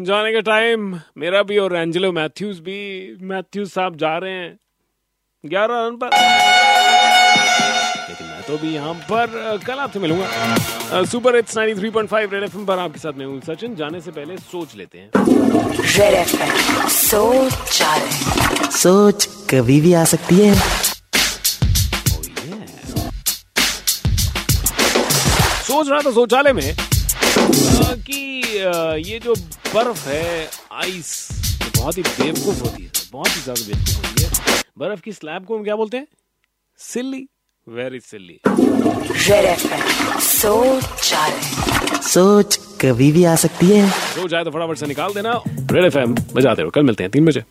जाने का टाइम मेरा भी और एंजेलो मैथ्यूज भी मैथ्यूज साहब जा रहे हैं। ग्यारह रन पर। लेकिन मैं तो भी यहाँ पर कल आपसे मिलूँगा। सुपर इट्स 93.5 रेड एफएम पर आपके साथ मैं हूँ सचिन। जाने से पहले सोच लेते हैं। रेड एफएम सोच सोच कभी भी आ सकती है। सोच रहा था शौचालय में कि ये जो बर्फ़ है आइस तो बहुत ही बेवकूफ़ होती है बहुत ही ज़्यादा बेवकूफ़ होती है। बर्फ़ की स्लैब को हम क्या बोलते हैं? सिल्ली वेरी सिल्ली सोच हैं सोच कभी भी आ सकती है। सोच आए तो फटाफट से निकाल देना। रेड एफ़ एम बजाते रहो। कल मिलते हैं तीन बजे।